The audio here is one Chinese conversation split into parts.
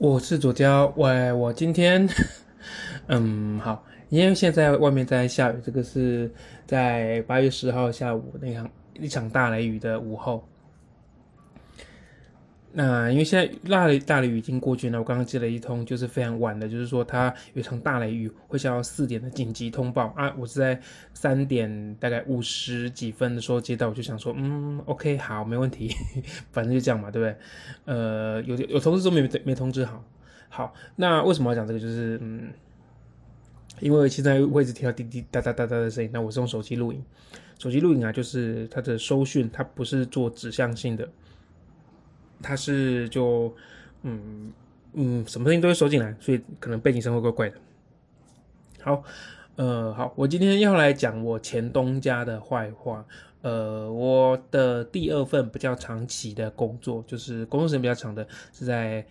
我是左娇，喂，我今天，嗯，好，因为现在外面在下雨，这个是在八月十号下午那场一场大雷雨的午后。那因为现在大雷大雷雨已经过去了，我刚刚接了一通，就是非常晚的，就是说它有一场大雷雨会下到四点的紧急通报啊，我是在三点大概五十几分的时候接到，我就想说，嗯，OK，好，没问题，反正就这样嘛，对不对？呃，有有同事说没没通知好，好，那为什么要讲这个？就是嗯，因为现在位置听到滴滴哒哒哒哒的声音，那我是用手机录影，手机录影啊，就是它的收讯，它不是做指向性的。它是就嗯嗯，什么声音都会收进来，所以可能背景声会怪怪的。好，呃，好，我今天要来讲我前东家的坏话。呃，我的第二份比较长期的工作，就是工作时间比较长的，是在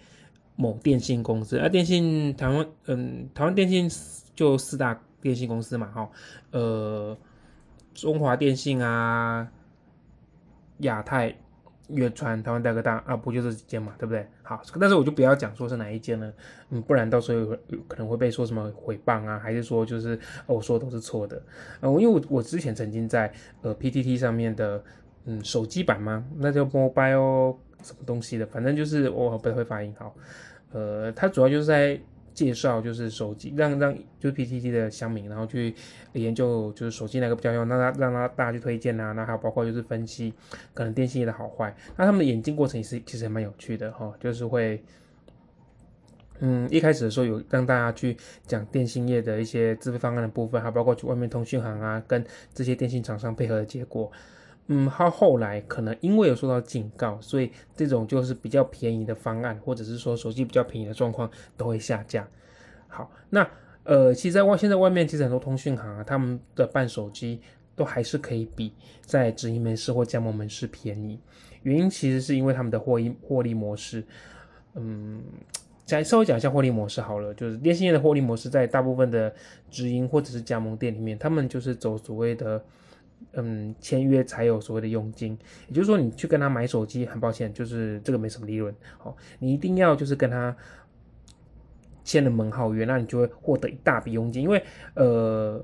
某电信公司。啊，电信台湾，嗯，台湾电信就四大电信公司嘛，哈，呃，中华电信啊，亚太。越川、台湾大哥大啊，不就这几间嘛，对不对？好，但是我就不要讲说是哪一间了，嗯，不然到时候有可能会被说什么诽谤啊，还是说就是我说的都是错的，嗯，因为我我之前曾经在呃 PTT 上面的嗯手机版吗？那叫 mobile 什么东西的，反正就是我不太会发音，好，呃，它主要就是在。介绍就是手机，让让就是 PTT 的乡民，然后去研究就是手机哪个比较用，让他让他大家去推荐啊，那还有包括就是分析可能电信业的好坏，那他们的演进过程也是其实也蛮有趣的哈，就是会，嗯，一开始的时候有让大家去讲电信业的一些资费方案的部分，还包括去外面通讯行啊，跟这些电信厂商配合的结果。嗯，他后来可能因为有受到警告，所以这种就是比较便宜的方案，或者是说手机比较便宜的状况都会下架。好，那呃，其实在外现在外面其实很多通讯行啊，他们的办手机都还是可以比在直营门市或加盟门市便宜。原因其实是因为他们的获益获利模式。嗯，再稍微讲一下获利模式好了，就是电信业的获利模式，在大部分的直营或者是加盟店里面，他们就是走所谓的。嗯，签约才有所谓的佣金，也就是说，你去跟他买手机，很抱歉，就是这个没什么利润。好，你一定要就是跟他签了门号约，那你就会获得一大笔佣金。因为呃，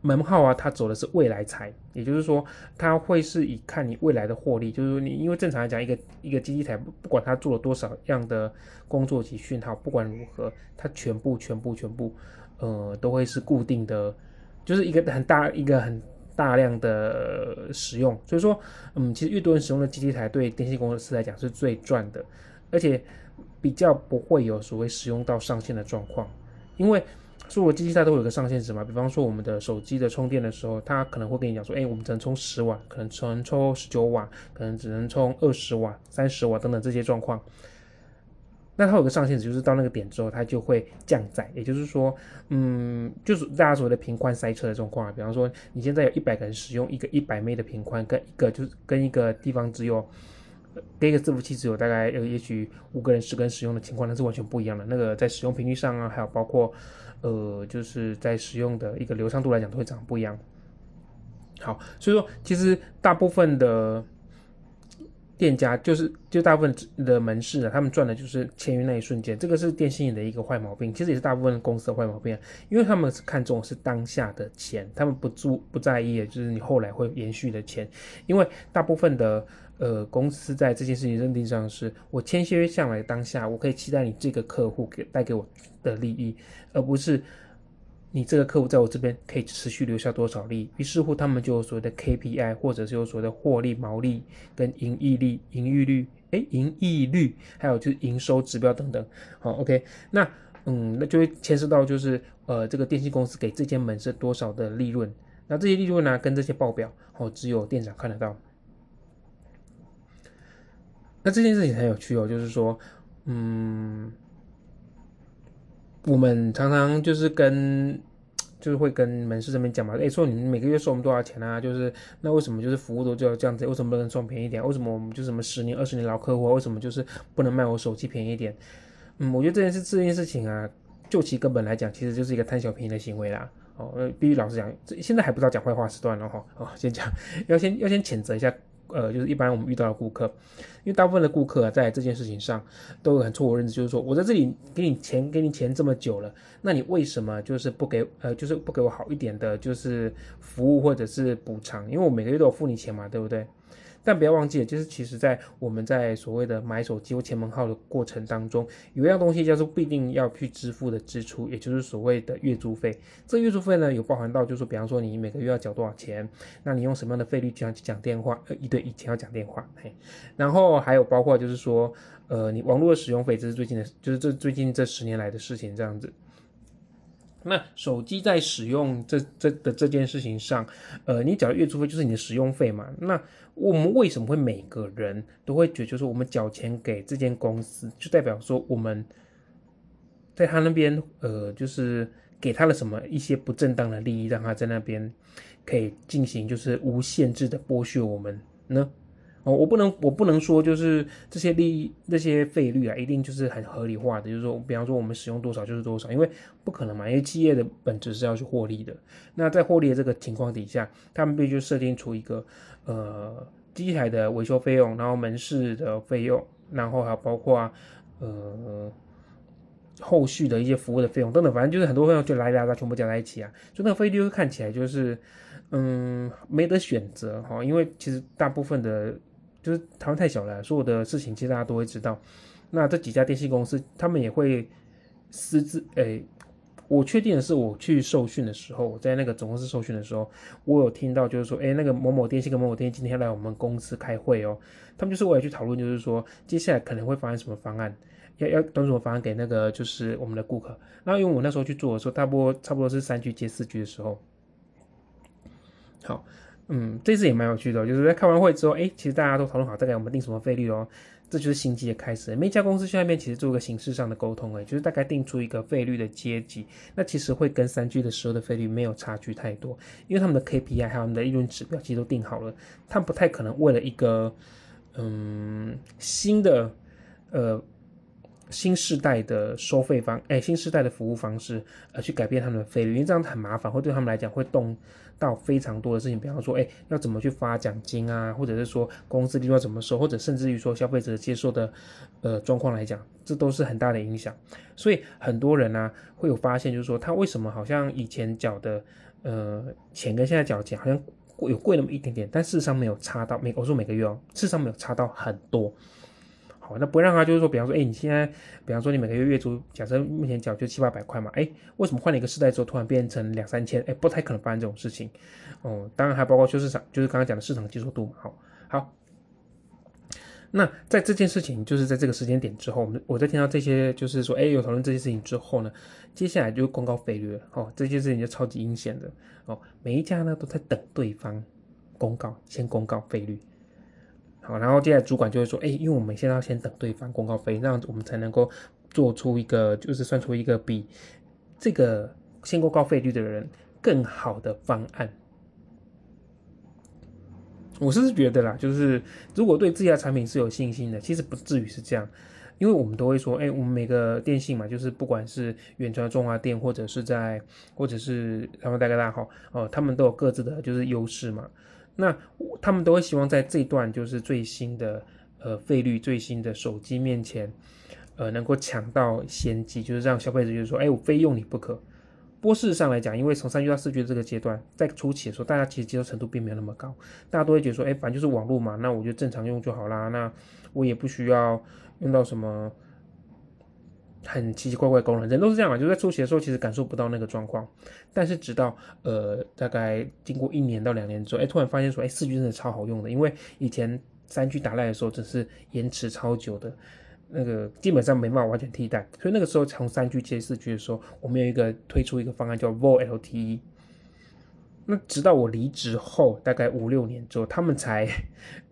门号啊，它走的是未来财，也就是说，它会是以看你未来的获利。就是说，你因为正常来讲，一个一个基地台，不管他做了多少样的工作及讯号，不管如何，它全部全部全部，呃，都会是固定的，就是一个很大一个很。大量的使用，所以说，嗯，其实越多人使用的基地台，对电信公司来讲是最赚的，而且比较不会有所谓使用到上限的状况，因为所有机器台都有个上限值嘛。比方说，我们的手机的充电的时候，它可能会跟你讲说，哎，我们只能充十瓦，可能只能充十九瓦，可能只能充二十瓦、三十瓦等等这些状况。那它有个上限值，就是到那个点之后，它就会降载。也就是说，嗯，就是大家所谓的频宽塞车的状况啊。比方说，你现在有一百个人使用一个一百 m 的频宽，跟一个就是跟一个地方只有跟一个伺服器只有大概呃，也许五个人、十个人使用的情况，那是完全不一样的。那个在使用频率上啊，还有包括呃，就是在使用的一个流畅度来讲，都会长不一样。好，所以说其实大部分的。店家就是就大部分的门市啊，他们赚的就是签约那一瞬间，这个是电信业的一个坏毛病，其实也是大部分公司的坏毛病，因为他们是看重是当下的钱，他们不注不在意的就是你后来会延续的钱，因为大部分的呃公司在这件事情认定上是我签约下来当下，我可以期待你这个客户给带给我的利益，而不是。你这个客户在我这边可以持续留下多少利？于是乎，他们就有所谓的 KPI，或者是有所谓的获利、毛利跟盈利率、盈利率，哎，盈利率，还有就是营收指标等等。好，OK，那嗯，那就会牵涉到就是呃，这个电信公司给这间门市多少的利润？那这些利润呢，跟这些报表哦，只有店长看得到。那这件事情很有趣哦，就是说，嗯。我们常常就是跟，就是会跟门市这边讲嘛，哎，说你们每个月收我们多少钱啊？就是那为什么就是服务都就要这样子？为什么不能收便宜点？为什么我们就什么十年、二十年老客户？为什么就是不能卖我手机便宜一点？嗯，我觉得这件事这件事情啊，就其根本来讲，其实就是一个贪小便宜的行为啦。哦，必须老实讲，这现在还不知道讲坏话时段了哈。哦，先讲，要先要先谴责一下呃，就是一般我们遇到的顾客，因为大部分的顾客啊，在这件事情上都有很错误认知，就是说我在这里给你钱，给你钱这么久了，那你为什么就是不给呃，就是不给我好一点的，就是服务或者是补偿？因为我每个月都有付你钱嘛，对不对？但不要忘记了，就是其实，在我们在所谓的买手机或前门号的过程当中，有一样东西叫做必定要去支付的支出，也就是所谓的月租费。这月租费呢，有包含到，就是，比方说你每个月要缴多少钱，那你用什么样的费率去讲电话？呃，一对以前要讲电话，嘿，然后还有包括就是说，呃，你网络的使用费，这是最近的，就是这最近这十年来的事情，这样子。那手机在使用这这的这件事情上，呃，你缴的月租费就是你的使用费嘛？那我们为什么会每个人都会觉得，就是我们缴钱给这间公司，就代表说我们在他那边，呃，就是给他了什么一些不正当的利益，让他在那边可以进行就是无限制的剥削我们呢？哦，我不能，我不能说就是这些利益、这些费率啊，一定就是很合理化的。就是说，比方说我们使用多少就是多少，因为不可能嘛，因为企业的本质是要去获利的。那在获利的这个情况底下，他们必须设定出一个呃机台的维修费用，然后门市的费用，然后还包括呃后续的一些服务的费用等等，反正就是很多费用就来来来全部加在一起啊，就那个费率看起来就是嗯没得选择哈，因为其实大部分的。就是台湾太小了，所有的事情其实大家都会知道。那这几家电信公司，他们也会私自诶，我确定的是，我去受训的时候，在那个总公司受训的时候，我有听到就是说，诶，那个某某电信跟某某电信今天来我们公司开会哦，他们就是为了去讨论，就是说接下来可能会发生什么方案，要要端什么方案给那个就是我们的顾客。那因为我那时候去做的时候，差不多差不多是三 G 接四 G 的时候，好。嗯，这次也蛮有趣的，就是在开完会之后，哎，其实大家都讨论好，大概我们定什么费率哦，这就是新机的开始。每家公司去那边其实做个形式上的沟通，哎，就是大概定出一个费率的阶级，那其实会跟三 G 的时候的费率没有差距太多，因为他们的 KPI 还有他们的利润指标其实都定好了，他们不太可能为了一个嗯新的呃。新时代的收费方，哎，新时代的服务方式，呃，去改变他们的费率，因为这样很麻烦，会对他们来讲会动到非常多的事情，比方说，哎，要怎么去发奖金啊，或者是说公司利润怎么收，或者甚至于说消费者接受的，呃，状况来讲，这都是很大的影响。所以很多人呢会有发现，就是说他为什么好像以前缴的，呃，钱跟现在缴钱好像有贵那么一点点，但事实上没有差到每，我说每个月哦，事实上没有差到很多。好，那不让他就是说，比方说，哎，你现在，比方说你每个月月租，假设目前缴就七八百块嘛，哎，为什么换了一个世代之后，突然变成两三千？哎，不太可能发生这种事情。哦，当然还包括就市场，就是刚刚讲的市场接受度嘛。好，好。那在这件事情，就是在这个时间点之后，我们我在听到这些，就是说，哎，有讨论这些事情之后呢，接下来就公告费率了哦，这件事情就超级阴险的哦，每一家呢都在等对方公告，先公告费率。好，然后接下来主管就会说，哎，因为我们现在要先等对方公告费，这样子我们才能够做出一个，就是算出一个比这个先公告费率的人更好的方案。我是觉得啦，就是如果对自家产品是有信心的，其实不至于是这样，因为我们都会说，哎，我们每个电信嘛，就是不管是远传、中华电，或者是在，或者是他们大哥大号，哦，他们都有各自的就是优势嘛。那他们都会希望在这段就是最新的呃费率最新的手机面前，呃能够抢到先机，就是让消费者就是说，哎，我非用你不可。不过事实上来讲，因为从三 G 到四 G 这个阶段，在初期的时候，大家其实接受程度并没有那么高，大家都会觉得说，哎，反正就是网络嘛，那我就正常用就好啦，那我也不需要用到什么。很奇奇怪怪功能，人都是这样嘛，就在初期的时候其实感受不到那个状况，但是直到呃大概经过一年到两年之后，哎突然发现说，哎四 G 真的超好用的，因为以前三 G 打赖的时候真是延迟超久的，那个基本上没办法完全替代，所以那个时候从三 G 接四 G 的时候，我们有一个推出一个方案叫 VoLTE，那直到我离职后大概五六年之后，他们才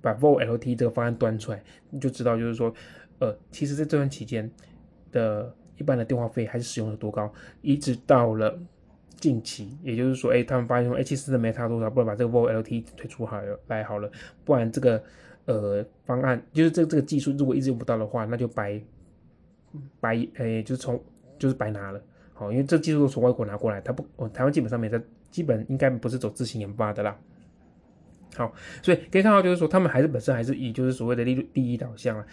把 VoLTE 这个方案端出来，你就知道就是说，呃其实在这段期间。的一般的电话费还是使用的多高，一直到了近期，也就是说，哎，他们发现说，哎，其实没差多少，不然把这个 VoLTE 推出好来好了，不然这个呃方案就是这这个技术如果一直用不到的话，那就白白哎，就是从就是白拿了，好，因为这技术都从外国拿过来，它不，台湾基本上没在，基本应该不是走自行研发的啦。好，所以可以看到，就是说他们还是本身还是以就是所谓的利利益导向啊，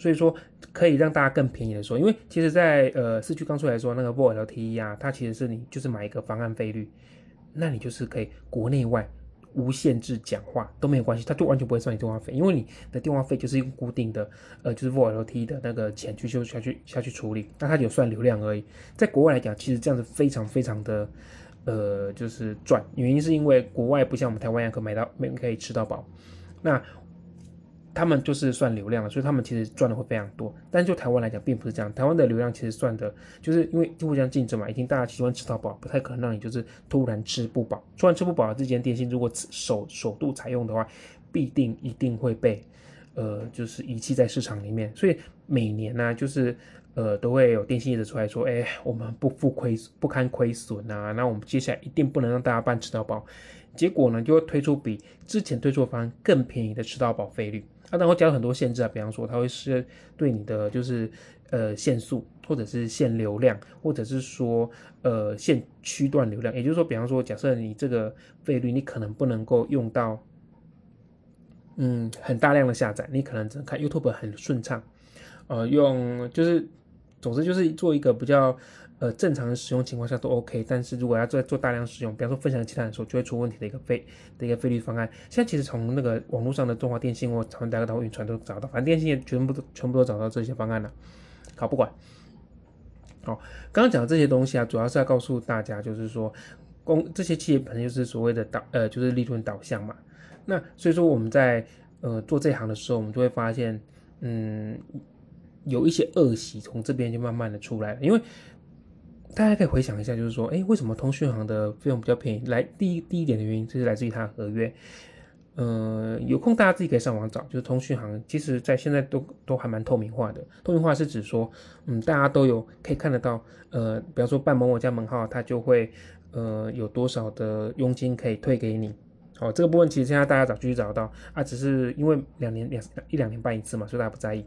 所以说可以让大家更便宜的说，因为其实，在呃市区刚出来说那个 VoLTE 啊，它其实是你就是买一个方案费率，那你就是可以国内外无限制讲话都没有关系，它就完全不会算你电话费，因为你的电话费就是用固定的呃就是 VoLTE 的那个钱去就下去下去处理，那它有算流量而已。在国外来讲，其实这样子非常非常的。呃，就是赚，原因是因为国外不像我们台湾一样可买到，没可以吃到饱，那他们就是算流量了，所以他们其实赚的会非常多。但就台湾来讲，并不是这样，台湾的流量其实算的，就是因为互相竞争嘛，已经大家喜欢吃到饱，不太可能让你就是突然吃不饱。突然吃不饱，这间电信如果首首度采用的话，必定一定会被呃，就是遗弃在市场里面。所以每年呢，就是。呃，都会有电信业者出来说，哎，我们不负亏不堪亏损啊，那我们接下来一定不能让大家办吃到饱。结果呢，就会推出比之前推出方案更便宜的吃到保费率。它然后加了很多限制啊，比方说它会是对你的就是呃限速，或者是限流量，或者是说呃限区段流量。也就是说，比方说，假设你这个费率你可能不能够用到，嗯，很大量的下载，你可能只能看 YouTube 很顺畅，呃，用就是。总之就是做一个比较呃正常使用情况下都 OK，但是如果要做做大量使用，比方说分享其他人的时候，就会出问题的一个费的一个费率方案。现在其实从那个网络上的中华电信或台湾大哥大、运传都找到，反正电信也全部都全部都找到这些方案了。好，不管。好，刚刚讲的这些东西啊，主要是要告诉大家，就是说公这些企业本身就是所谓的导呃就是利润导向嘛。那所以说我们在呃做这行的时候，我们就会发现，嗯。有一些恶习从这边就慢慢的出来了，因为大家可以回想一下，就是说，哎，为什么通讯行的费用比较便宜？来，第一第一点的原因就是来自于它的合约。呃，有空大家自己可以上网找，就是通讯行，其实在现在都都还蛮透明化的。透明化是指说，嗯，大家都有可以看得到，呃，比方说办某某家门号，它就会呃有多少的佣金可以退给你。哦，这个部分其实现在大家早就去找到啊，只是因为两年两一两年办一次嘛，所以大家不在意。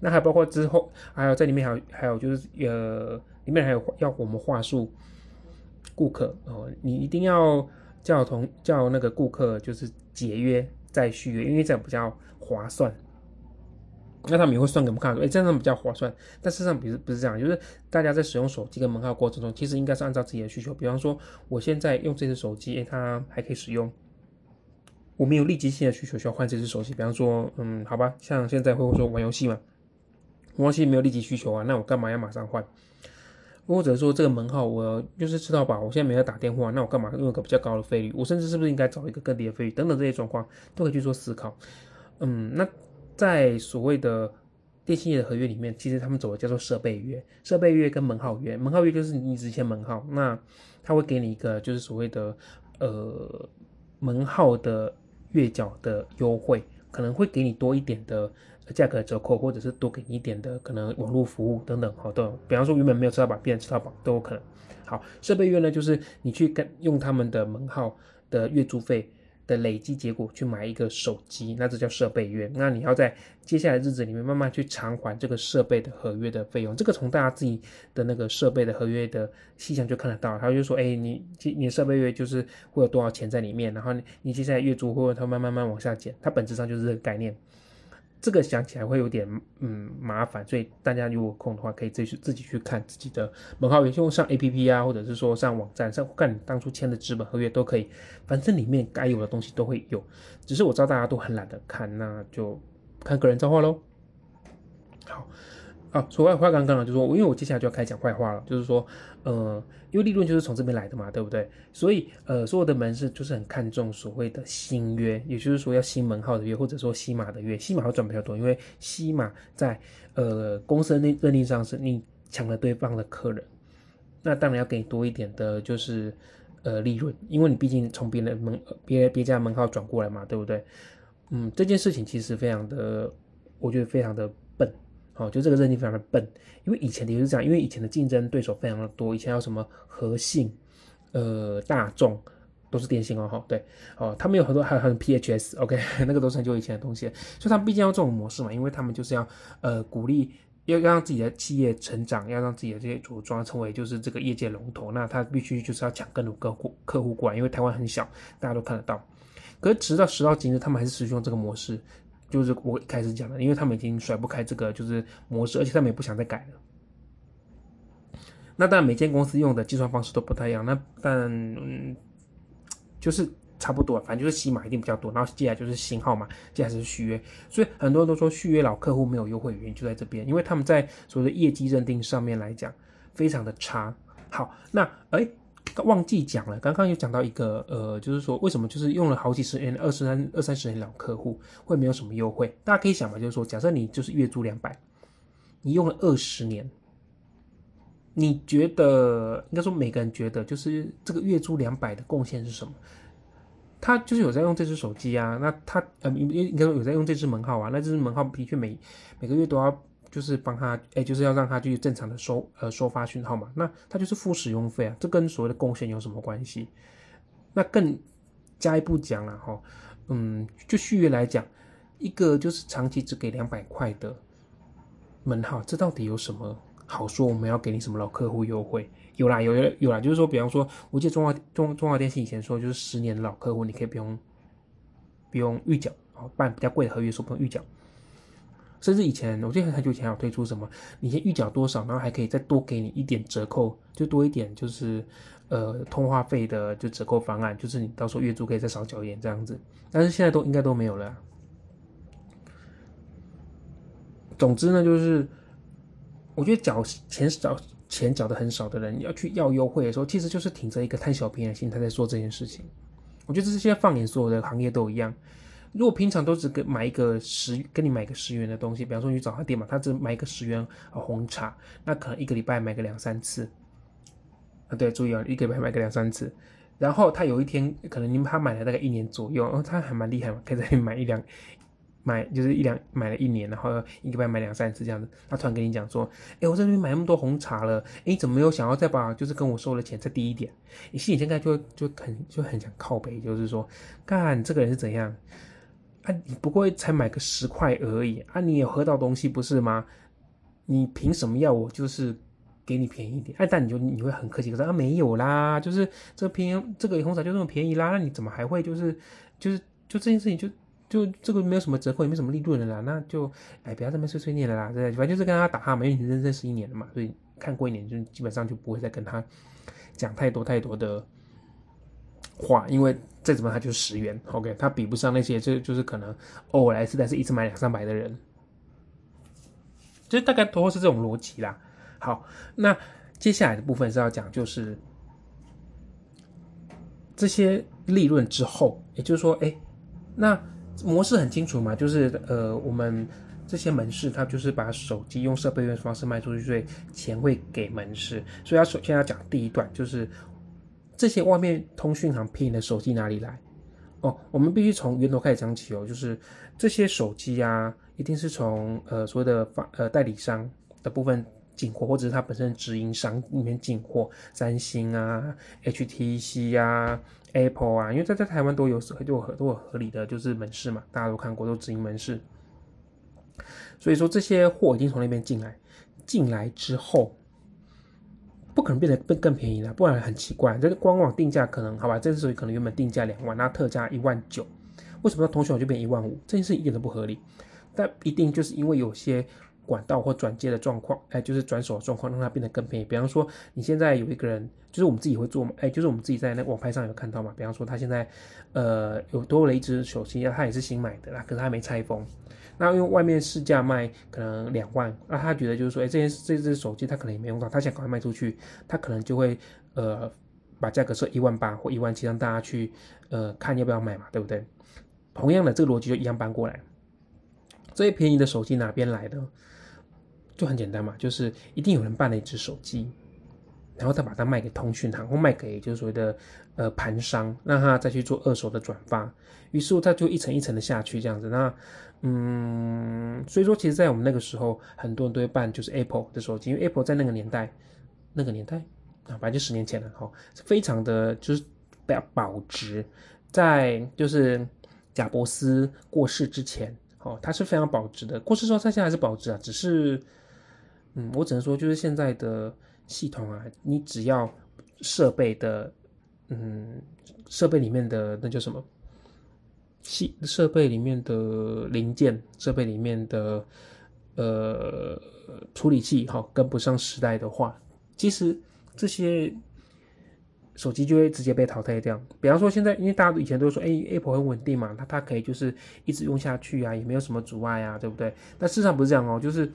那还包括之后，还有在里面还有还有就是呃，里面还有要我们话术顾客哦，你一定要叫同叫那个顾客就是解约再续约，因为这样比较划算。那他们也会算给我们看，说哎这样比较划算。但事实上不是不是这样，就是大家在使用手机跟门号过程中，其实应该是按照自己的需求。比方说，我现在用这只手机，哎，它还可以使用。我没有立即性的需求需要换这只手机，比方说，嗯，好吧，像现在会说玩游戏嘛。玩游戏没有立即需求啊，那我干嘛要马上换？或者说这个门号我就是知道吧，我现在没有打电话，那我干嘛用一个比较高的费率？我甚至是不是应该找一个更低的费率？等等这些状况都可以去做思考。嗯，那在所谓的电信业的合约里面，其实他们走的叫做设备约、设备约跟门号约。门号约就是你只签门号，那他会给你一个就是所谓的呃门号的月缴的优惠，可能会给你多一点的。价格折扣，或者是多给你一点的可能网络服务等等，好的，比方说原本没有吃到饱，变成吃到饱都有可能。好，设备月呢，就是你去跟用他们的门号的月租费的累积结果去买一个手机，那这叫设备月。那你要在接下来日子里面慢慢去偿还这个设备的合约的费用。这个从大家自己的那个设备的合约的细项就看得到，他就说，哎，你你设备月就是会有多少钱在里面，然后你你接下来月租或者它慢慢慢往下减，它本质上就是这个概念。这个想起来会有点嗯麻烦，所以大家如果空的话，可以自己自己去看自己的门号，也用上 A P P 啊，或者是说上网站上看你当初签的资本合约都可以，反正里面该有的东西都会有。只是我知道大家都很懒得看，那就看个人造化喽。好。啊，说坏话刚刚了就说，因为我接下来就要开讲坏话了，就是说，呃，因为利润就是从这边来的嘛，对不对？所以，呃，所有的门市就是很看重所谓的新约，也就是说要新门号的约，或者说西马的约，西马会赚比较多，因为西马在呃公司认认定上是你抢了对方的客人，那当然要给多一点的，就是呃利润，因为你毕竟从别人门别别家门号转过来嘛，对不对？嗯，这件事情其实非常的，我觉得非常的。哦，就这个认定非常的笨，因为以前的确是这样，因为以前的竞争对手非常的多，以前有什么和信、呃大众都是电信哦，哈，对，哦，他们有很多还有很 PHS，OK，那个都是很久以前的东西，所以他们毕竟要这种模式嘛，因为他们就是要呃鼓励要让自己的企业成长，要让自己的这些组装成为就是这个业界龙头，那他必须就是要抢更多客户客户过来，因为台湾很小，大家都看得到。可是直到时到今日，他们还是持续用这个模式，就是我一开始讲的，因为他们已经甩不开这个就是模式，而且他们也不想再改了。那当然，每间公司用的计算方式都不太一样。那但嗯，就是差不多，反正就是西码一定比较多。然后接下来就是新号码，接下来是续约。所以很多人都说续约老客户没有优惠，原因就在这边，因为他们在所谓的业绩认定上面来讲非常的差。好，那哎，忘记讲了，刚刚有讲到一个呃，就是说为什么就是用了好几十年、二十三、二三十年老客户会没有什么优惠？大家可以想嘛，就是说，假设你就是月租两百，你用了二十年。你觉得应该说每个人觉得就是这个月租两百的贡献是什么？他就是有在用这只手机啊，那他呃应应该说有在用这只门号啊，那这只门号的确每每个月都要就是帮他哎就是要让他去正常的收呃收发讯号嘛，那他就是付使用费啊，这跟所谓的贡献有什么关系？那更加一步讲了哈，嗯，就续约来讲，一个就是长期只给两百块的门号，这到底有什么？好说，我们要给你什么老客户优惠？有啦，有有啦，就是说，比方说，我记得中华中中华电信以前说，就是十年老客户，你可以不用不用预缴，哦，办比较贵的合约说不用预缴。甚至以前，我记得很久以前有推出什么，你先预缴多少，然后还可以再多给你一点折扣，就多一点，就是呃通话费的就折扣方案，就是你到时候月租可以再少缴一点这样子。但是现在都应该都没有了。总之呢，就是。我觉得缴钱少、钱缴的很少的人要去要优惠的时候，其实就是挺着一个贪小便宜的心态在做这件事情。我觉得这是现在放眼所有的行业都一样。如果平常都只给买一个十，跟你买个十元的东西，比方说你找他店嘛，他只买一个十元红茶，那可能一个礼拜买个两三次。啊，对，注意啊，一个礼拜买个两三次。然后他有一天可能你他买了大概一年左右，哦，他还蛮厉害嘛，可以再买一两。买就是一两买了一年，然后一个礼拜买两三次这样子。他突然跟你讲说：“哎，我在这边买那么多红茶了，哎，怎么没有想要再把就是跟我收的钱再低一点？”你心里现在就就很就很想靠背，就是说，干这个人是怎样？啊，你不过才买个十块而已啊，你也喝到东西不是吗？你凭什么要我就是给你便宜一点？哎，但你就你会很客气，说啊没有啦，就是这个便宜，这个红茶就这么便宜啦，那你怎么还会就是就是就这件事情就？就这个没有什么折扣，也没什么利润的啦，那就哎不要这么碎碎念了啦，对，反正就是跟他打哈嘛，因为你认认识一年了嘛，所以看过一年就基本上就不会再跟他讲太多太多的话，因为再怎么他就十元，OK，他比不上那些就就是可能偶尔来一次，但是一次买两三百的人，就大概都是这种逻辑啦。好，那接下来的部分是要讲就是这些利润之后，也就是说，哎，那。模式很清楚嘛，就是呃，我们这些门市，他就是把手机用设备的方式卖出去，所以钱会给门市。所以要首先要讲第一段，就是这些外面通讯行骗的手机哪里来？哦，我们必须从源头开始讲起哦，就是这些手机啊，一定是从呃所谓的发呃代理商的部分进货，或者是它本身直营商里面进货，三星啊、HTC 啊。Apple 啊，因为在在台湾都有都有都有合理的就是门市嘛，大家都看过，都直营门市。所以说这些货已经从那边进来，进来之后不可能变得更更便宜了，不然很奇怪。这个官网定价可能好吧，这时候可能原本定价两万，那特价一万九，为什么同学就变一万五？这件事一点都不合理。但一定就是因为有些。管道或转接的状况，哎，就是转手的状况，让它变得更便宜。比方说，你现在有一个人，就是我们自己会做嘛，哎，就是我们自己在那网拍上有看到嘛。比方说，他现在，呃，有多了一只手机，他也是新买的啦，可是他没拆封。那因为外面市价卖可能两万，那他觉得就是说，哎，这件这只手机他可能也没用到，他想赶快卖出去，他可能就会呃把价格设一万八或一万七，让大家去呃看要不要买嘛，对不对？同样的这个逻辑就一样搬过来，这些便宜的手机哪边来的？就很简单嘛，就是一定有人办了一只手机，然后再把它卖给通讯行或卖给就是所谓的呃盘商，让他再去做二手的转发，于是他就一层一层的下去这样子。那嗯，所以说其实，在我们那个时候，很多人都会办就是 Apple 的手机，因为 Apple 在那个年代，那个年代啊，反正就十年前了哈，非常的就是保保值，在就是贾伯斯过世之前，哦，它是非常保值的。过世之后，它现在还是保值啊，只是。嗯，我只能说，就是现在的系统啊，你只要设备的，嗯，设备里面的那叫什么？系设备里面的零件，设备里面的呃处理器，哈，跟不上时代的话，其实这些手机就会直接被淘汰掉。比方说现在，因为大家以前都说，哎，Apple 很稳定嘛，它它可以就是一直用下去啊，也没有什么阻碍啊，对不对？但事实上不是这样哦，就是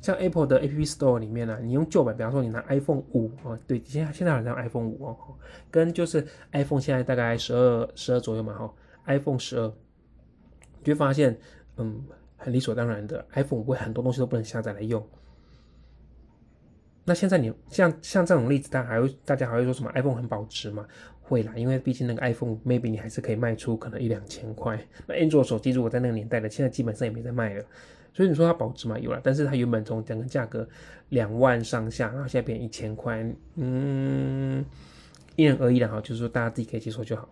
像 Apple 的 App Store 里面呢，你用旧版，比方说你拿 iPhone 五啊，对，现在现在好像 iPhone 五哦，跟就是 iPhone 现在大概十二十二左右嘛，哈。iPhone 十二，就会发现，嗯，很理所当然的，iPhone 会很多东西都不能下载来用。那现在你像像这种例子，大家还会大家还会说什么 iPhone 很保值吗？会啦，因为毕竟那个 iPhone maybe 你还是可以卖出可能一两千块。那 Android 手机如果在那个年代的，现在基本上也没在卖了。所以你说它保值嘛？有了，但是它原本从整个价格两万上下，然后现在变一千块，嗯，因人而异的哈，就是说大家自己可以接受就好。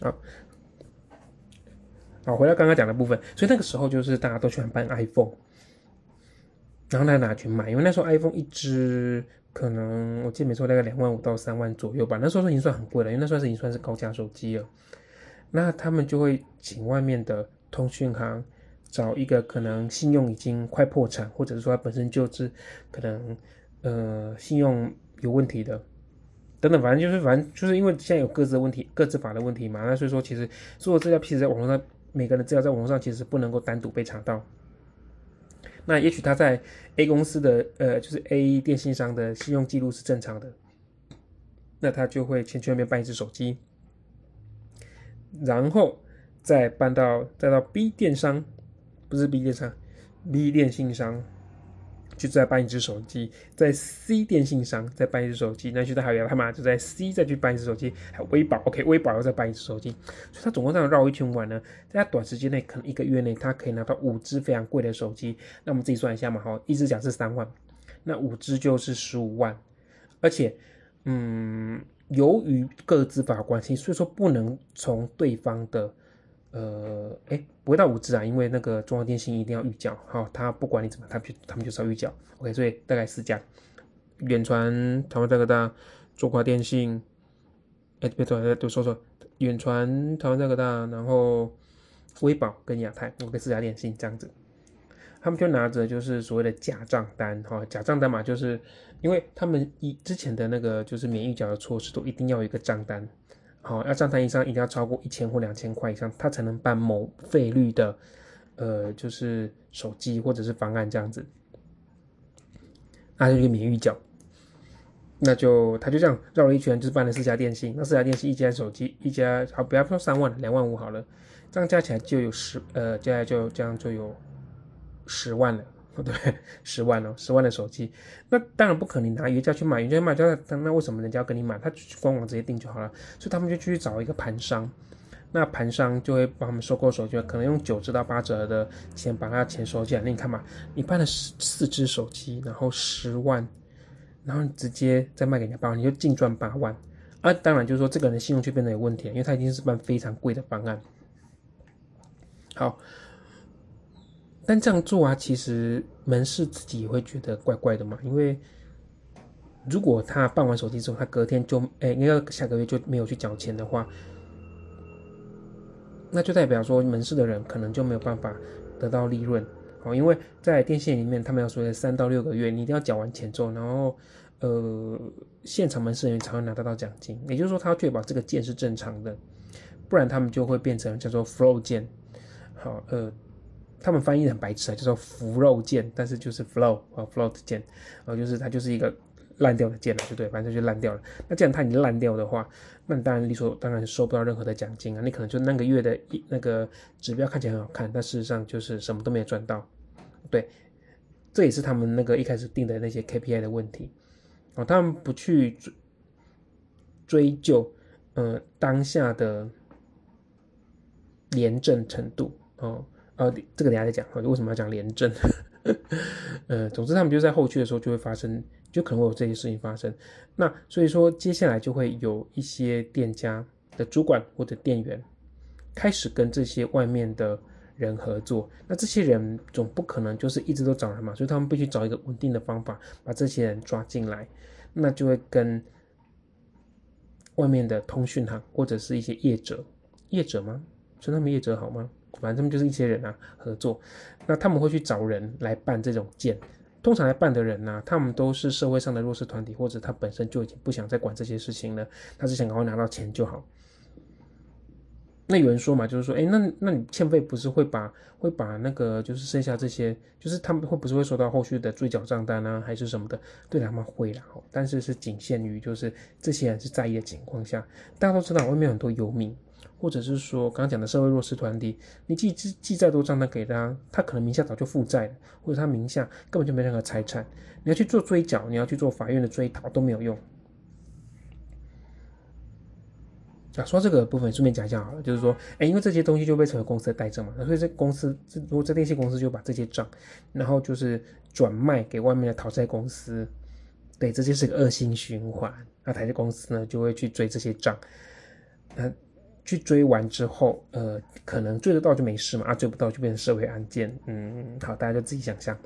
啊，好，回到刚刚讲的部分，所以那个时候就是大家都喜欢办 iPhone，然后大家拿去买，因为那时候 iPhone 一只可能我记得没错，大概两万五到三万左右吧，那时候已经算很贵了，因为那时候已经算是高价手机了。那他们就会请外面的通讯行找一个可能信用已经快破产，或者是说他本身就是可能呃信用有问题的。等等，反正就是，反正就是因为现在有各自的问题、各自法的问题嘛，那所以说其实所有资料其实在网络上，每个人的资料在网络上其实不能够单独被查到。那也许他在 A 公司的呃，就是 A 电信商的信用记录是正常的，那他就会先去那边办一只手机，然后再搬到再到 B 电商，不是 B 电商，B 电信商。就再办一只手机，在 C 电信商再办一只手机，那就在还有他妈就在 C 再去办一只手机，还有微保，OK，微保要再办一只手机，所以他总共这样绕一圈玩呢，在他短时间内可能一个月内他可以拿到五只非常贵的手机，那我们自己算一下嘛，哈，一只讲是三万，那五只就是十五万，而且，嗯，由于各自法关系，所以说不能从对方的。呃，哎，不会到五只啊，因为那个中华电信一定要预缴，好，他不管你怎么，他就他们就是要预缴，OK，所以大概四家，远传、台湾大哥大、中华电信，哎，别错，都说说，远传、台湾大哥大，然后微保跟亚太，OK，四家电信这样子，他们就拿着就是所谓的假账单，哈，假账单嘛，就是因为他们以之前的那个就是免预缴的措施，都一定要有一个账单。好，要账单以上一定要超过一千或两千块以上，他才能办某费率的，呃，就是手机或者是方案这样子，那就一个免预缴。那就他就这样绕了一圈，就是办了四家电信。那四家电信一家手机一家，好，不要说三万两万五好了，这样加起来就有十，呃，加起来就这样就有十万了。对，十万哦，十万的手机，那当然不可能拿原价去买，原价买价，那为什么人家要跟你买？他去官网直接订就好了，所以他们就去找一个盘商，那盘商就会帮他们收购手机，可能用九折到八折的钱把他钱收起来。那你看嘛，你办了四四只手机，然后十万，然后直接再卖给人家八万，你就净赚八万。啊，当然就是说这个人信用就变得有问题，因为他已经是办非常贵的方案。好。但这样做啊，其实门市自己也会觉得怪怪的嘛。因为如果他办完手机之后，他隔天就哎，应该下个月就没有去缴钱的话，那就代表说门市的人可能就没有办法得到利润。好，因为在电信里面，他们要说的三到六个月，你一定要缴完钱之后，然后呃，现场门市人员才会拿得到奖金。也就是说，他要确保这个件是正常的，不然他们就会变成叫做 flow 件。好，呃。他们翻译很白痴啊，叫做腐肉件，但是就是 flow 啊，float 件，啊，就是它就是一个烂掉的件了，就对，反正就烂掉了。那既然它已经烂掉的话，那你当然理所当然收不到任何的奖金啊。你可能就那个月的一那个指标看起来很好看，但事实上就是什么都没有赚到。对，这也是他们那个一开始定的那些 KPI 的问题。哦，他们不去追追究，呃，当下的廉政程度，哦。呃，这个等下再讲，为什么要讲廉政？呃，总之他们就在后续的时候就会发生，就可能会有这些事情发生。那所以说，接下来就会有一些店家的主管或者店员开始跟这些外面的人合作。那这些人总不可能就是一直都找人嘛，所以他们必须找一个稳定的方法把这些人抓进来。那就会跟外面的通讯行或者是一些业者业者吗？称他们业者好吗？反正他们就是一些人啊，合作。那他们会去找人来办这种件。通常来办的人呢，他们都是社会上的弱势团体，或者他本身就已经不想再管这些事情了，他只想赶快拿到钱就好。那有人说嘛，就是说，哎，那那你欠费不是会把会把那个就是剩下这些，就是他们会不是会收到后续的追缴账单啊，还是什么的？对，他们会啦，但是是仅限于就是这些人是在意的情况下。大家都知道，外面很多游民，或者是说刚刚讲的社会弱势团体，你寄寄寄再多账单给他，他可能名下早就负债了，或者他名下根本就没任何财产，你要去做追缴，你要去做法院的追讨都没有用。啊，说这个部分顺便讲一下好了，就是说，哎，因为这些东西就被成为公司的代账嘛，所以这公司，如果这电信公司就把这些账，然后就是转卖给外面的讨债公司，对，这就是个恶性循环。那台债公司呢，就会去追这些账，那去追完之后，呃，可能追得到就没事嘛，啊，追不到就变成社会案件。嗯，好，大家就自己想象。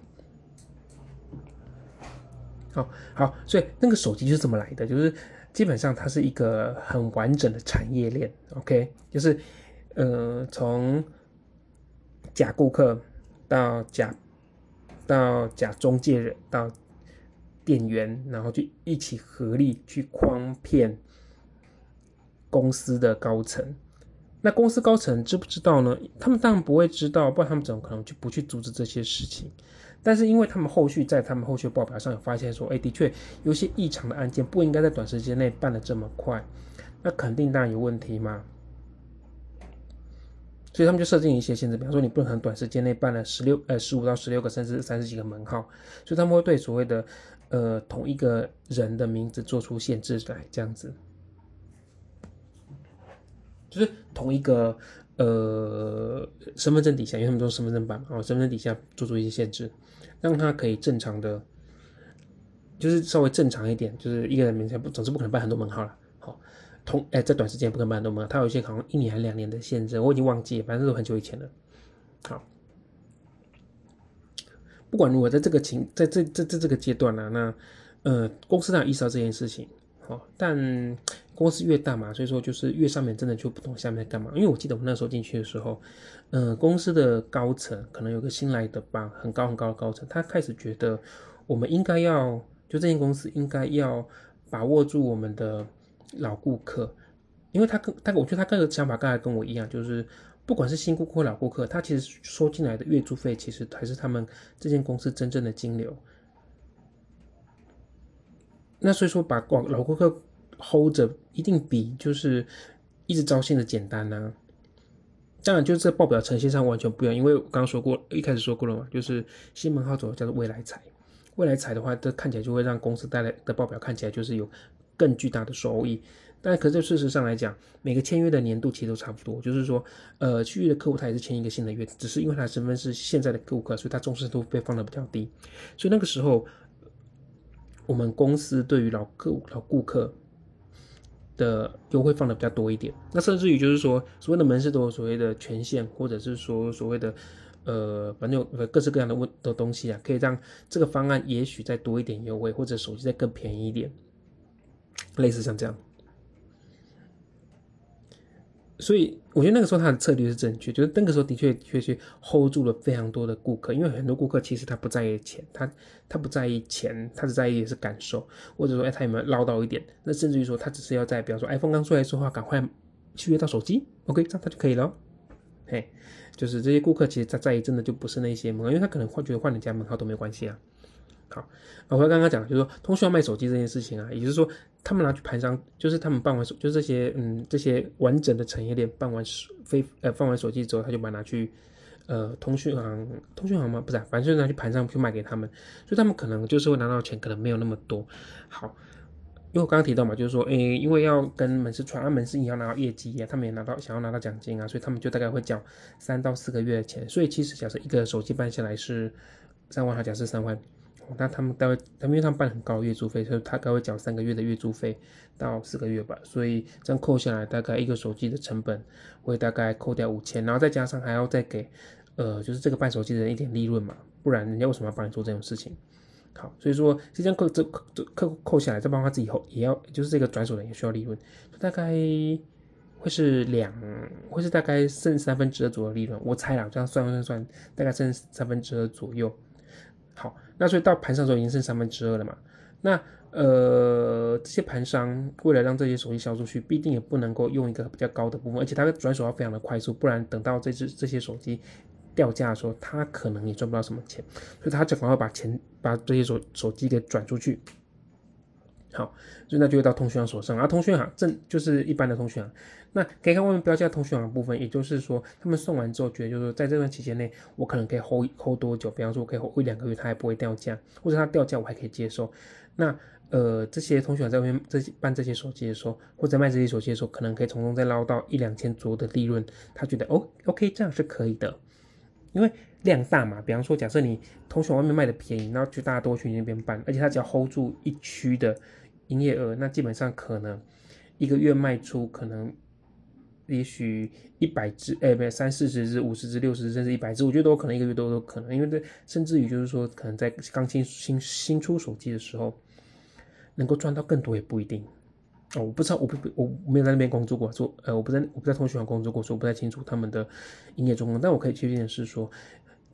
好好，所以那个手机是怎么来的，就是。基本上它是一个很完整的产业链，OK，就是，呃，从假顾客到假到假中介人到店员，然后就一起合力去诓骗公司的高层。那公司高层知不知道呢？他们当然不会知道，不然他们怎么可能就不去阻止这些事情？但是因为他们后续在他们后续报表上有发现说，哎，的确有些异常的案件不应该在短时间内办的这么快，那肯定当然有问题嘛。所以他们就设定一些限制，比方说你不能很短时间内办了十六呃十五到十六个甚至三十几个门号，所以他们会对所谓的呃同一个人的名字做出限制来，这样子。就是同一个呃身份证底下，因为他们都是身份证版嘛，哦，身份证底下做出一些限制，让他可以正常的，就是稍微正常一点，就是一个人名下不总是不可能办很多门号了，好，同哎在短时间不可能办很多门号，他有一些好像一年还两年的限制，我已经忘记，反正都很久以前了，好，不管如何，在这个情在这这这这个阶段呢，那呃公司上意识到这件事情。好，但公司越大嘛，所以说就是越上面真的就不懂下面在干嘛。因为我记得我那时候进去的时候，嗯，公司的高层可能有个新来的吧，很高很高的高层，他开始觉得我们应该要，就这间公司应该要把握住我们的老顾客，因为他跟他，我觉得他个想法刚才跟我一样，就是不管是新顾客老顾客，他其实收进来的月租费，其实还是他们这间公司真正的金流。那所以说，把广老顾客 hold 着，一定比就是一直招新的简单呐。当然，就是这报表呈现上完全不一样，因为我刚刚说过，一开始说过了嘛，就是新门号走叫做未来财，未来财的话，这看起来就会让公司带来的报表看起来就是有更巨大的收益。但可是事实上来讲，每个签约的年度其实都差不多，就是说，呃，区域的客户他也是签一个新的约，只是因为他身份是现在的顾客，所以他重视度被放的比较低，所以那个时候。我们公司对于老客老顾客的优惠放的比较多一点，那甚至于就是说，所谓的门市都有所谓的权限，或者是说所谓的呃，反正有各式各样的问的东西啊，可以让这个方案也许再多一点优惠，或者手机再更便宜一点，类似像这样。所以我觉得那个时候他的策略是正确，就是那个时候的确确去 hold 住了非常多的顾客，因为很多顾客其实他不在意钱，他他不在意钱，他只在意的是感受，或者说哎他有没有捞到一点，那甚至于说他只是要在比方说 iPhone 刚出来说话，赶快续约到手机，OK 这样他就可以了，嘿，就是这些顾客其实他在意真的就不是那些门，因为他可能会觉得换人家门号都没关系啊。好，我刚刚讲就是说通讯要卖手机这件事情啊，也就是说他们拿去盘商，就是他们办完手，就是这些嗯这些完整的产业链办完手非呃放完手机之后，他就把它拿去呃通讯行，通讯行吗？不是，反正就拿去盘商去卖给他们，所以他们可能就是会拿到钱，可能没有那么多。好，因为我刚刚提到嘛，就是说，诶，因为要跟门市传，门市也要拿到业绩啊，他们也拿到想要拿到奖金啊，所以他们就大概会缴三到四个月的钱。所以其实假设一个手机办下来是三万，他假设三万。那他们大概，他们因为他们办很高月租费，所以他大概会缴三个月的月租费到四个月吧，所以这样扣下来，大概一个手机的成本会大概扣掉五千，然后再加上还要再给，呃，就是这个办手机的人一点利润嘛，不然人家为什么要帮你做这种事情？好，所以说这样扣这这扣扣下来，再帮他自己后也要，就是这个转手人也需要利润，大概会是两，会是大概剩三分之二左右利润，我猜啦，这样算算算，大概剩三分之二左右。好，那所以到盘上时候已经剩三分之二了嘛？那呃，这些盘商为了让这些手机销出去，必定也不能够用一个比较高的部分，而且它的转手要非常的快速，不然等到这只这些手机掉价的时候，他可能也赚不到什么钱，所以他就赶快把钱把这些手手机给转出去。好，所以那就会到通讯行手上，而通讯行正就是一般的通讯行。那可以看外面标价通讯行的部分，也就是说，他们送完之后，觉得就是说，在这段期间内，我可能可以 hold hold 多久？比方说，我可以 hold 一两个月，它还不会掉价，或者它掉价我还可以接受。那呃，这些通讯行在外面这办这些手机的时候，或者卖这些手机的时候，可能可以从中再捞到一两千左右的利润。他觉得哦，OK，这样是可以的，因为量大嘛。比方说，假设你通讯外面卖的便宜，然后就大家都去那边办，而且他只要 hold 住一区的。营业额那基本上可能一个月卖出可能也许一百只，哎，不，三四十只、五十只、六十只，甚至一百只，我觉得都可能一个月都都可能，因为这甚至于就是说，可能在刚新新新出手机的时候，能够赚到更多也不一定。哦，我不知道，我不我没有在那边工作过，做呃，我不在我不在通讯行工作过，所以我不太清楚他们的营业状况。但我可以确定的是说，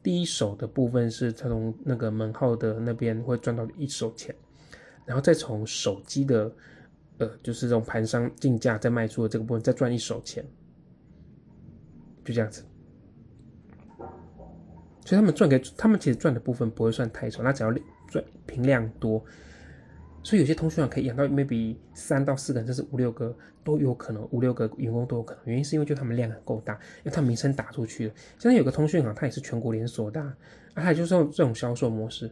第一手的部分是他从那个门号的那边会赚到一手钱。然后再从手机的，呃，就是这种盘商竞价再卖出的这个部分再赚一手钱，就这样子。所以他们赚给他们其实赚的部分不会算太少，那只要赚频量多，所以有些通讯行可以养到 maybe 三到四个人，甚至五六个都有可能，五六个员工都有可能。原因是因为就他们量很够大，因为他名声打出去了。现在有个通讯行，它也是全国连锁的，啊，它就是这种销售模式。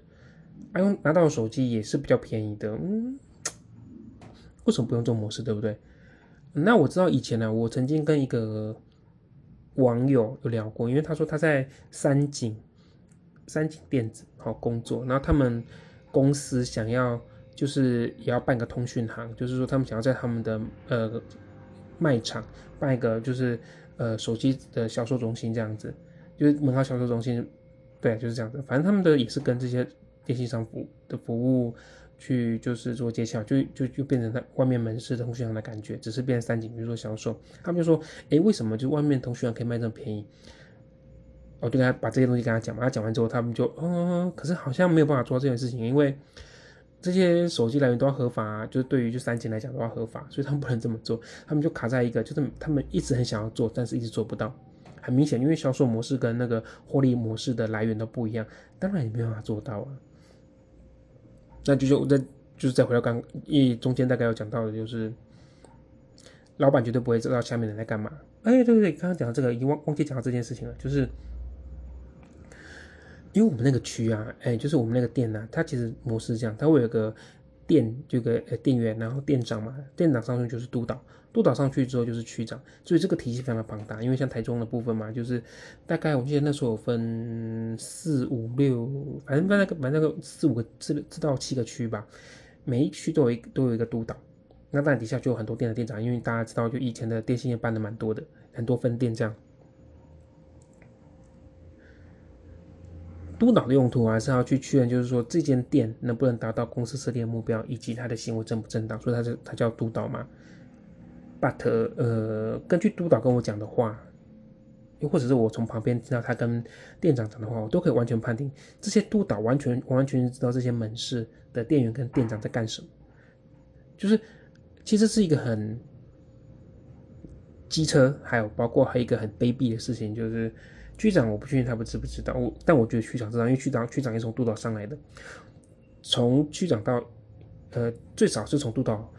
用拿到手机也是比较便宜的，嗯，为什么不用这种模式，对不对？那我知道以前呢，我曾经跟一个网友有聊过，因为他说他在三井三井电子好工作，然后他们公司想要就是也要办个通讯行，就是说他们想要在他们的呃卖场办一个就是呃手机的销售中心这样子，就是门号销售中心，对，就是这样子，反正他们的也是跟这些。电信商服的服务去就是做接洽，就就就变成他外面门市的通讯行的感觉，只是变三井去做销售。他们就说，哎，为什么就外面通讯可以卖这么便宜？我就跟他把这些东西跟他讲嘛。他讲完之后，他们就，嗯，可是好像没有办法做这件事情，因为这些手机来源都要合法，就是对于就三井来讲都要合法，所以他们不能这么做。他们就卡在一个，就是他们一直很想要做，但是一直做不到。很明显，因为销售模式跟那个获利模式的来源都不一样，当然也没办法做到啊。那就就再就是再回到刚一中间大概要讲到的，就是老板绝对不会知道下面人在干嘛。哎，对对对，刚刚讲到这个，已经忘忘记讲到这件事情了，就是因为我们那个区啊，哎，就是我们那个店呢，它其实模式是这样，它会有个店，这个呃店员，然后店长嘛，店长上去就是督导。督导上去之后就是区长，所以这个体系非常的庞大。因为像台中的部分嘛，就是大概我记得那时候有分四五六，反正反正那个反正那个四五个至至到七个区吧，每一区都有一都有一个督导。那当然底下就有很多店的店长，因为大家知道，就以前的电信业办的蛮多的，很多分店这样。督导的用途还是要去确认，就是说这间店能不能达到公司设定的目标，以及他的行为正不正当，所以他是他叫督导嘛。But 呃，根据督导跟我讲的话，又或者是我从旁边听到他跟店长讲的话，我都可以完全判定，这些督导完全完全知道这些门市的店员跟店长在干什么。就是其实是一个很机车，还有包括还有一个很卑鄙的事情，就是区长我不确定他不知不知道，我但我觉得区长知道，因为区长区长也从督导上来的，从区长到呃最少是从督导。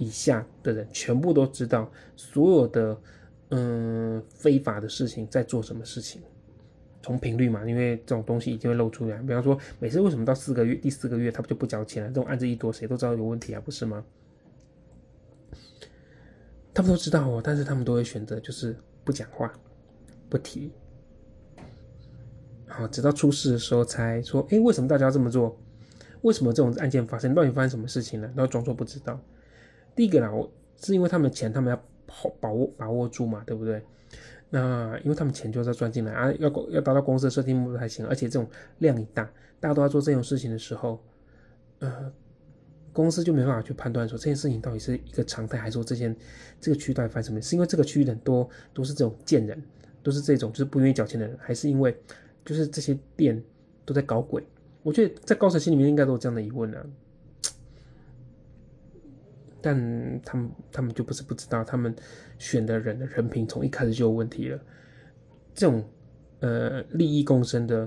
以下的人全部都知道所有的嗯非法的事情在做什么事情，从频率嘛，因为这种东西一定会露出来。比方说，每次为什么到四个月第四个月他们就不交钱了？这种案子一多，谁都知道有问题啊，不是吗？他们都知道哦，但是他们都会选择就是不讲话，不提。好，直到出事的时候才说，哎，为什么大家要这么做？为什么这种案件发生？到底发生什么事情了？然后装作不知道。第一个啦，我是因为他们钱，他们要保把握把握住嘛，对不对？那因为他们钱就是要赚进来啊，要要达到公司的设定目标才行。而且这种量一大，大家都要做这种事情的时候，呃，公司就没办法去判断说这件事情到底是一个常态，还是说这件这个区到底发生什么？是因为这个区域人多都是这种贱人，都是这种就是不愿意缴钱的人，还是因为就是这些店都在搞鬼？我觉得在高层心里面应该都有这样的疑问啊。但他们他们就不是不知道，他们选的人的人品从一开始就有问题了。这种呃利益共生的，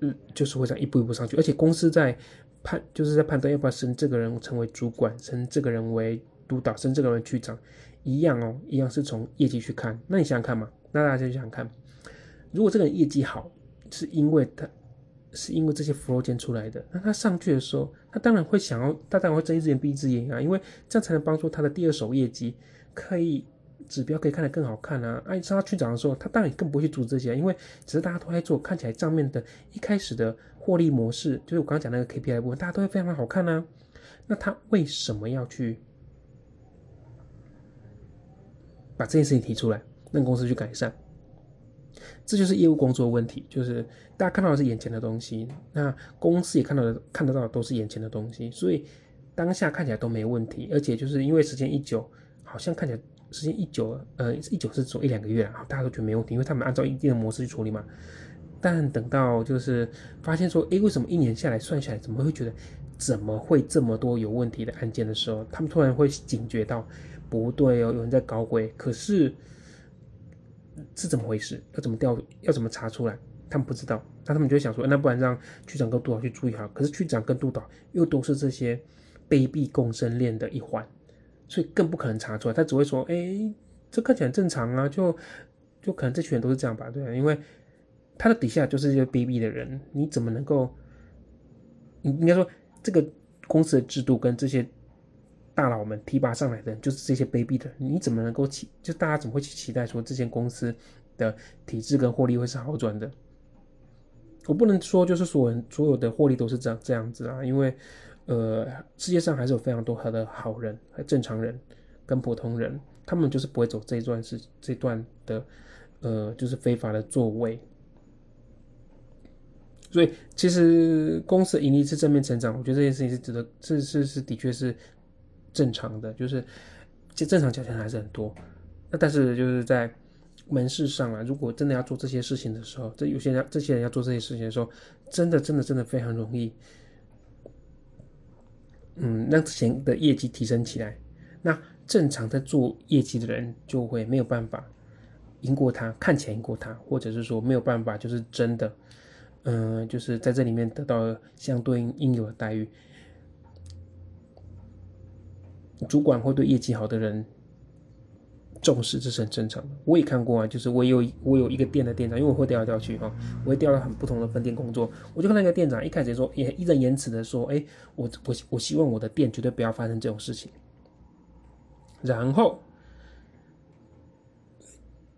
嗯，就是会这样一步一步上去。而且公司在判，就是在判断要不要升这个人成为主管，升这个人为督导，升这个人区长，一样哦，一样是从业绩去看。那你想想看嘛，那大家就想想看，如果这个人业绩好，是因为他。是因为这些福禄间出来的，那他上去的时候，他当然会想要，他当然会睁一只眼闭一只眼啊，因为这样才能帮助他的第二手业绩可以指标可以看得更好看啊。哎，上他去涨的时候，他当然更不会去阻止这些，因为只是大家都在做，看起来账面的一开始的获利模式，就是我刚刚讲那个 KPI 部分，大家都会非常的好看啊。那他为什么要去把这件事情提出来，让公司去改善？这就是业务工作问题，就是大家看到的是眼前的东西，那公司也看到的看得到的都是眼前的东西，所以当下看起来都没问题，而且就是因为时间一久，好像看起来时间一久，呃，一久是走一两个月啊，大家都觉得没问题，因为他们按照一定的模式去处理嘛。但等到就是发现说，诶，为什么一年下来算下来，怎么会觉得怎么会这么多有问题的案件的时候，他们突然会警觉到，不对哦，有人在搞鬼，可是。是怎么回事？要怎么调？要怎么查出来？他们不知道，那他们就想说，那不然让区长跟督导去注意好。可是区长跟督导又都是这些卑鄙共生链的一环，所以更不可能查出来。他只会说，哎，这看起来正常啊，就就可能这群人都是这样吧，对因为他的底下就是这些卑鄙的人，你怎么能够？你应该说，这个公司的制度跟这些。大佬们提拔上来的就是这些卑鄙的，你怎么能够期？就大家怎么会去期待说这间公司的体制跟获利会是好转的？我不能说就是所所有的获利都是这样这样子啊，因为呃世界上还是有非常多好的好人、正常人跟普通人，他们就是不会走这一段是这段的呃就是非法的作为。所以其实公司盈利是正面成长，我觉得这件事情是值得，是是是的确是。正常的就是，就正常交钱还是很多，那但是就是在门市上啊，如果真的要做这些事情的时候，这有些人这些人要做这些事情的时候，真的真的真的非常容易，嗯，让钱的业绩提升起来。那正常在做业绩的人就会没有办法赢过他，看起来赢过他，或者是说没有办法，就是真的，嗯，就是在这里面得到相对应应有的待遇。主管会对业绩好的人重视，这是很正常的。我也看过啊，就是我有我有一个店的店长，因为我会调来调去哈，我会调到很不同的分店工作。我就看那个店长一开始说，也义正言辞的说：“哎，我我我希望我的店绝对不要发生这种事情。”然后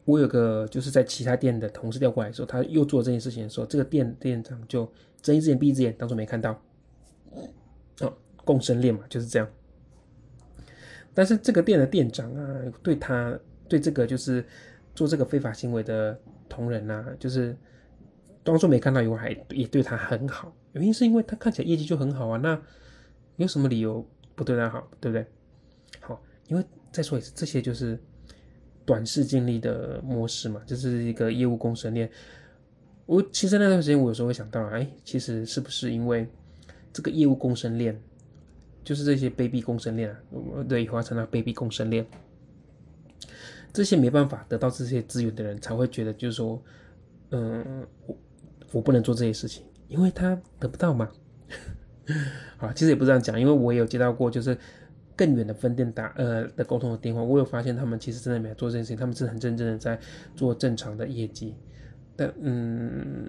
我有个就是在其他店的同事调过来的时候，他又做这件事情的时候，这个店店长就睁一只眼闭一只眼，当做没看到。哦，共生链嘛，就是这样。但是这个店的店长啊，对他对这个就是做这个非法行为的同仁呐，就是当初没看到以后，还也对他很好。原因是因为他看起来业绩就很好啊，那有什么理由不对他好，对不对？好，因为再说一次，这些就是短视经历的模式嘛，就是一个业务工程链。我其实那段时间，我有时候会想到，哎，其实是不是因为这个业务工程链？就是这些卑鄙共生链啊，对，化成了卑鄙共生链。这些没办法得到这些资源的人，才会觉得就是说，嗯，我我不能做这些事情，因为他得不到嘛。好，其实也不这样讲，因为我也有接到过，就是更远的分店打呃的沟通的电话，我有发现他们其实真的没有做这件事情，他们是很认真的在做正常的业绩。但嗯，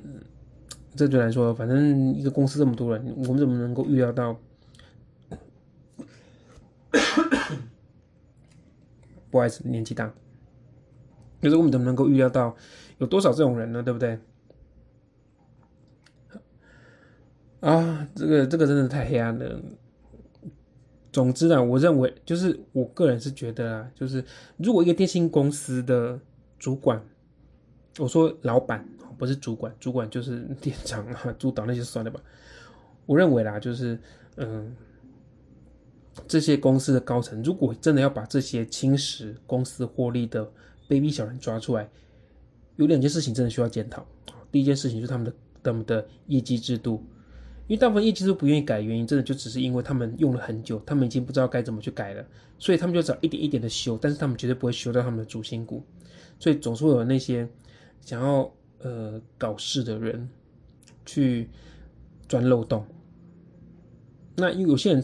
这就来说，反正一个公司这么多人，我们怎么能够预料到？不好意思，年纪大。可是我们怎么能够预料到有多少这种人呢？对不对？啊，这个这个真的太黑暗了。总之呢，我认为就是我个人是觉得啊，就是如果一个电信公司的主管，我说老板不是主管，主管就是店长啊、督导那些算了吧。我认为啦，就是嗯。这些公司的高层如果真的要把这些侵蚀公司获利的卑鄙小人抓出来，有两件事情真的需要检讨。第一件事情就是他们的他们的业绩制度，因为大部分业绩都不愿意改，原因真的就只是因为他们用了很久，他们已经不知道该怎么去改了，所以他们就只一点一点的修，但是他们绝对不会修到他们的主心骨，所以总是会有那些想要呃搞事的人去钻漏洞。那因为有些人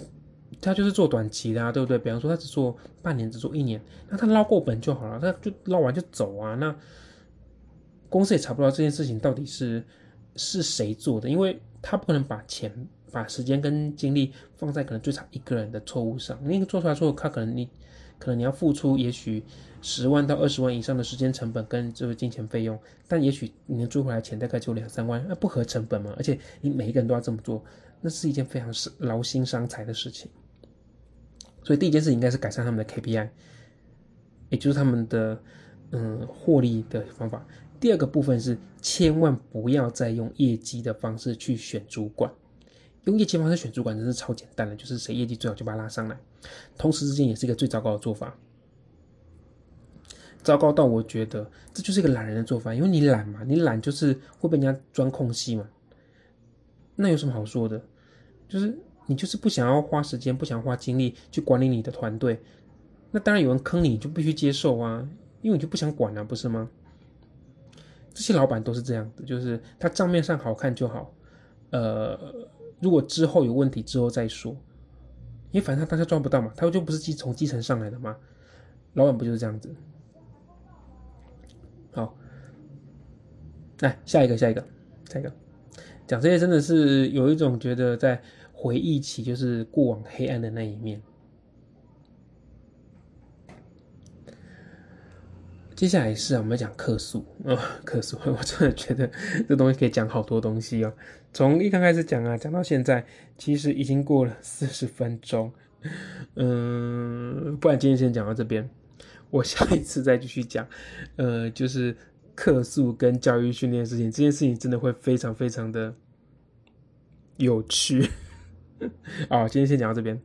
他就是做短期的啊，对不对？比方说他只做半年，只做一年，那他捞够本就好了，他就捞完就走啊。那公司也查不到这件事情到底是是谁做的，因为他不可能把钱、把时间跟精力放在可能最差一个人的错误上。那个做出来错误，他可能你可能你要付出也许十万到二十万以上的时间成本跟这个金钱费用，但也许你能追回来钱大概就两三万，那不合成本嘛。而且你每一个人都要这么做，那是一件非常劳心伤财的事情。所以第一件事应该是改善他们的 KPI，也就是他们的嗯获利的方法。第二个部分是，千万不要再用业绩的方式去选主管。用业绩方式选主管真是超简单的，就是谁业绩最好就把他拉上来。同时之间也是一个最糟糕的做法，糟糕到我觉得这就是一个懒人的做法。因为你懒嘛，你懒就是会被人家钻空隙嘛。那有什么好说的？就是你就是不想要花时间，不想花精力去管理你的团队。那当然有人坑你，就必须接受啊，因为你就不想管啊，不是吗？这些老板都是这样的，就是他账面上好看就好，呃，如果之后有问题之后再说，因为反正他当下赚不到嘛，他就不是基从基层上来的嘛，老板不就是这样子？好，来下一个，下一个，下一个，讲这些真的是有一种觉得在回忆起就是过往黑暗的那一面。接下来是啊，我们讲客诉啊，客诉，我真的觉得这东西可以讲好多东西哦。从一刚开始讲啊，讲到现在，其实已经过了四十分钟。嗯，不然今天先讲到这边，我下一次再继续讲。呃，就是客诉跟教育训练事情，这件事情真的会非常非常的有趣。啊，今天先讲到这边。